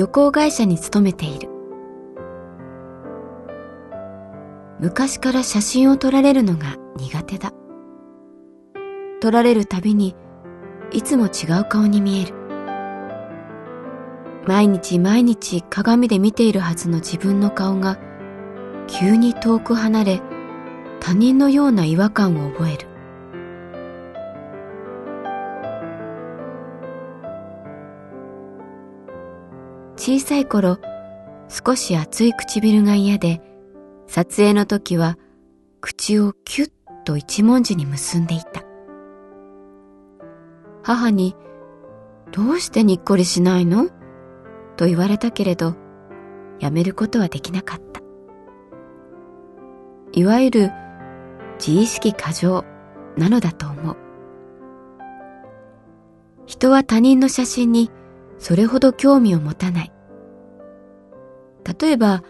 旅行会社に勤めている。昔から写真を撮られるのが苦手だ。撮られるたびにいつも違う顔に見える。毎日毎日鏡で見ているはずの自分の顔が急に遠く離れ他人のような違和感を覚える。小さい頃少し厚い唇が嫌で撮影の時は口をキュッと一文字に結んでいた母に「どうしてにっこりしないの?」と言われたけれどやめることはできなかったいわゆる自意識過剰なのだと思う人は他人の写真にそれほど興味を持たない。例えば、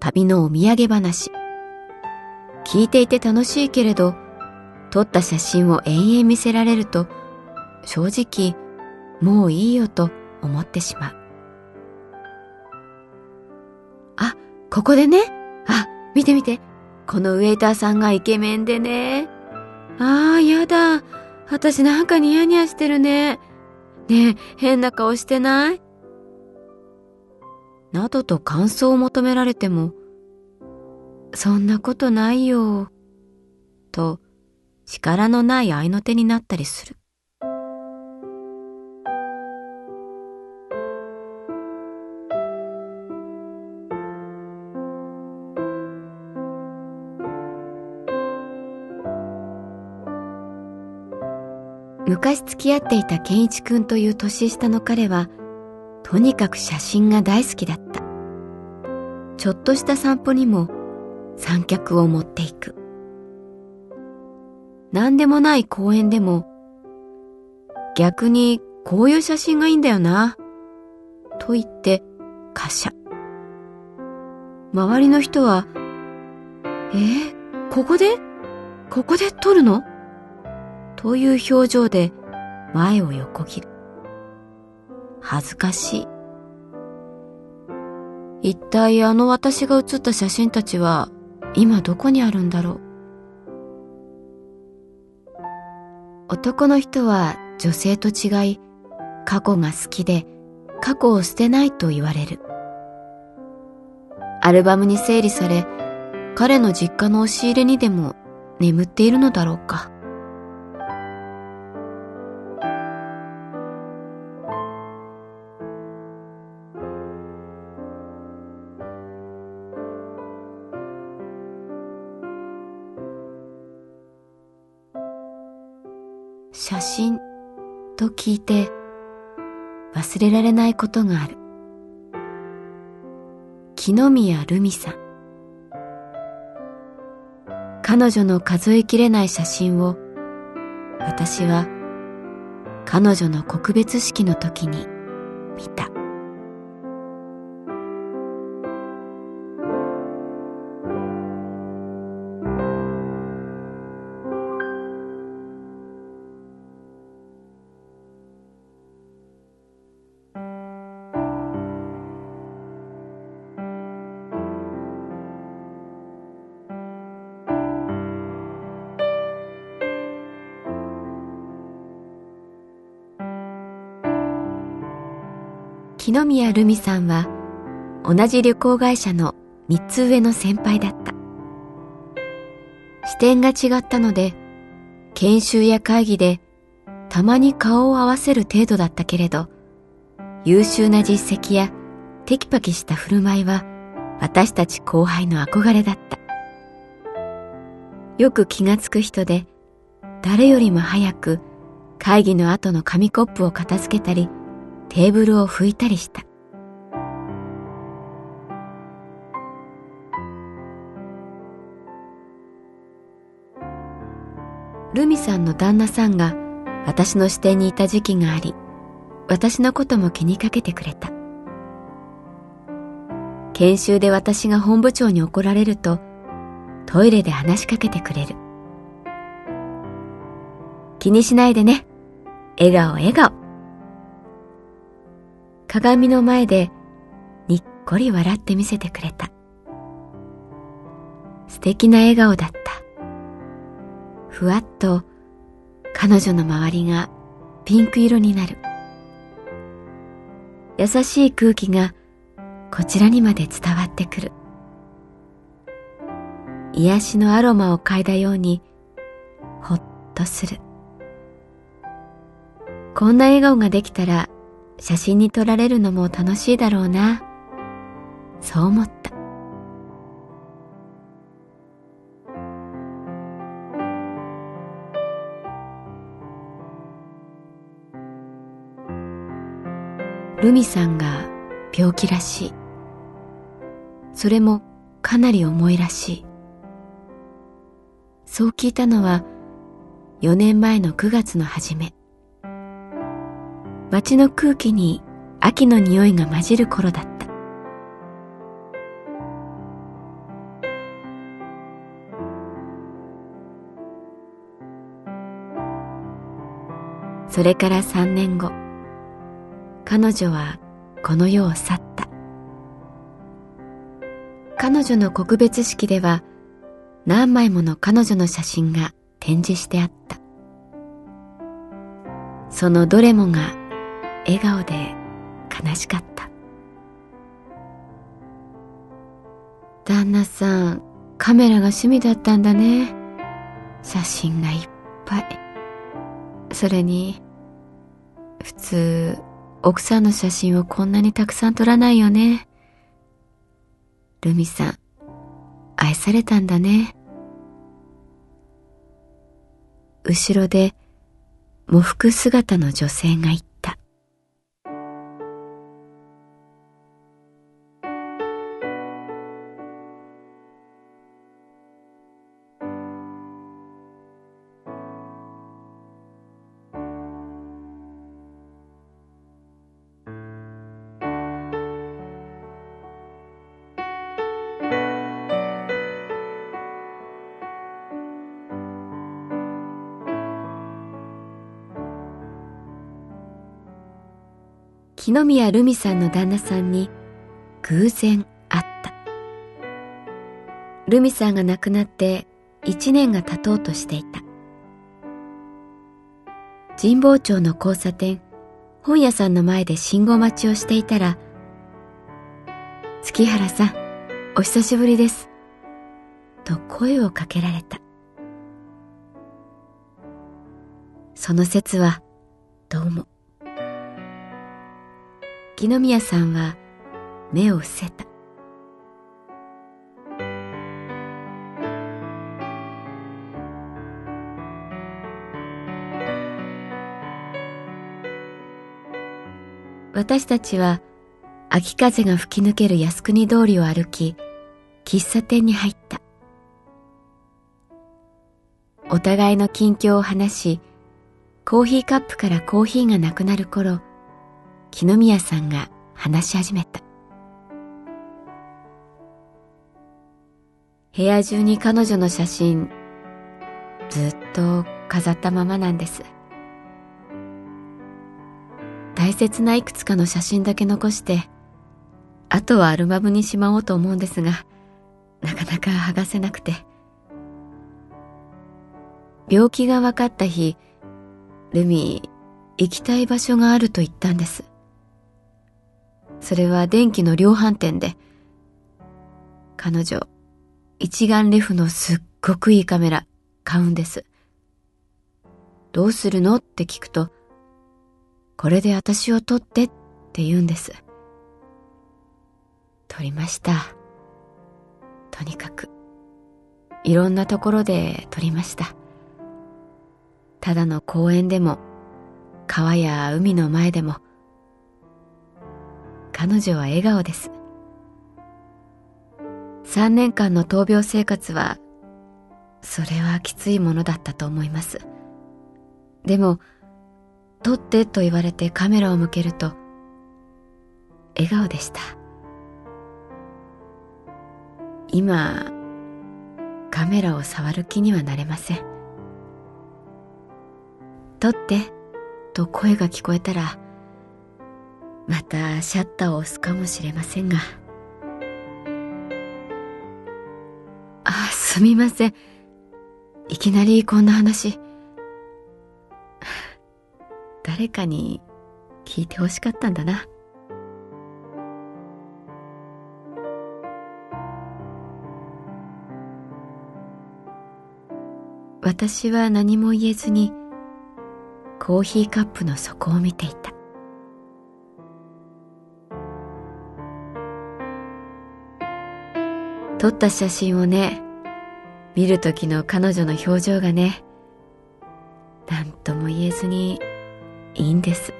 旅のお土産話。聞いていて楽しいけれど、撮った写真を延々見せられると、正直、もういいよと思ってしまう。あ、ここでね。あ、見て見て。このウェイターさんがイケメンでね。ああ、やだ。私なんかニヤニヤしてるね。ねえ、変な顔してない？などと感想を求められても、そんなことないよ、と力のない合いの手になったりする。昔付き合っていた健一くんという年下の彼は、とにかく写真が大好きだった。ちょっとした散歩にも三脚を持っていく。何でもない公園でも、逆にこういう写真がいいんだよな、と言ってカシャ。周りの人は、えー、ここで？ここで撮るの？という表情で前を横切る。恥ずかしい。一体あの私が写った写真たちは今どこにあるんだろう？男の人は女性と違い過去が好きで過去を捨てないと言われる。アルバムに整理され彼の実家の押し入れにでも眠っているのだろうか。写真と聞いて忘れられないことがある。木宮ルミさん。彼女の数えきれない写真を私は彼女の告別式の時に見た。木宮留美さんは同じ旅行会社の3つ上の先輩だった。視点が違ったので、研修や会議でたまに顔を合わせる程度だったけれど、優秀な実績やテキパキした振る舞いは私たち後輩の憧れだった。よく気がつく人で、誰よりも早く会議の後の紙コップを片付けたり、テーブルを拭いたりした。ルミさんの旦那さんが私の視点にいた時期があり、私のことも気にかけてくれた。研修で私が本部長に怒られると、トイレで話しかけてくれる。気にしないでね。笑顔笑顔。鏡の前でにっこり笑ってみせてくれた。素敵な笑顔だった。ふわっと彼女の周りがピンク色になる。優しい空気がこちらにまで伝わってくる。癒しのアロマを嗅いだようにほっとする。こんな笑顔ができたら写真に撮られるのも楽しいだろうな。そう思った。ルミさんが病気らしい。それもかなり重いらしい。そう聞いたのは4年前の9月の初め。街の空気に秋の匂いが混じる頃だった。それから三年後、彼女はこの世を去った。彼女の告別式では何枚もの彼女の写真が展示してあった。そのどれもが笑顔で悲しかった。旦那さんカメラが趣味だったんだね。写真がいっぱい。それに普通奥さんの写真をこんなにたくさん撮らないよね。ルミさん愛されたんだね。後ろで喪服姿の女性がいた木宮留美さんの旦那さんに偶然会った。留美さんが亡くなって一年が経とうとしていた。神保町の交差点、本屋さんの前で信号待ちをしていたら、月原さん、お久しぶりです。と声をかけられた。その説は、どうも。木宮さんは目を伏せた。私たちは秋風が吹き抜ける靖国通りを歩き、喫茶店に入った。お互いの近況を話し、コーヒーカップからコーヒーがなくなる頃木宮さんが話し始めた。部屋中に彼女の写真ずっと飾ったままなんです。大切ないくつかの写真だけ残してあとはアルバムにしまおうと思うんですがなかなか剥がせなくて。病気が分かった日ルミ行きたい場所があると言ったんです。それは電気の量販店で彼女一眼レフのすっごくいいカメラ買うんです。どうするの？って聞くとこれで私を撮ってって言うんです。撮りました。とにかく。いろんなところで撮りました。ただの公園でも川や海の前でも彼女は笑顔です。3年間の闘病生活はそれはきついものだったと思います。でも撮ってと言われてカメラを向けると笑顔でした。今カメラを触る気にはなれません。撮ってと声が聞こえたらまたシャッターを押すかもしれませんが。あすみません。いきなりこんな話。誰かに聞いてほしかったんだな。私は何も言えずにコーヒーカップの底を見ていた。撮った写真をね見る時の彼女の表情がね何とも言えずにいいんです。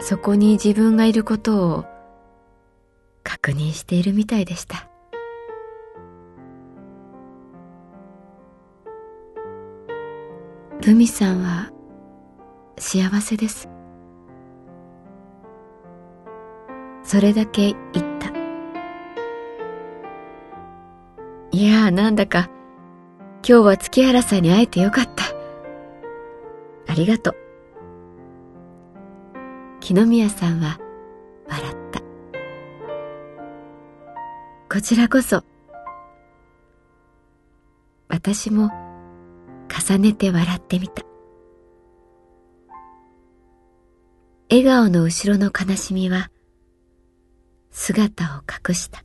そこに自分がいることを確認しているみたいでした。ルミさんは幸せです。それだけ言っなんだか。今日は月原さんに会えてよかった。ありがとう。木宮さんは笑った。こちらこそ。私も重ねて笑ってみた。笑顔の後ろの悲しみは姿を隠した。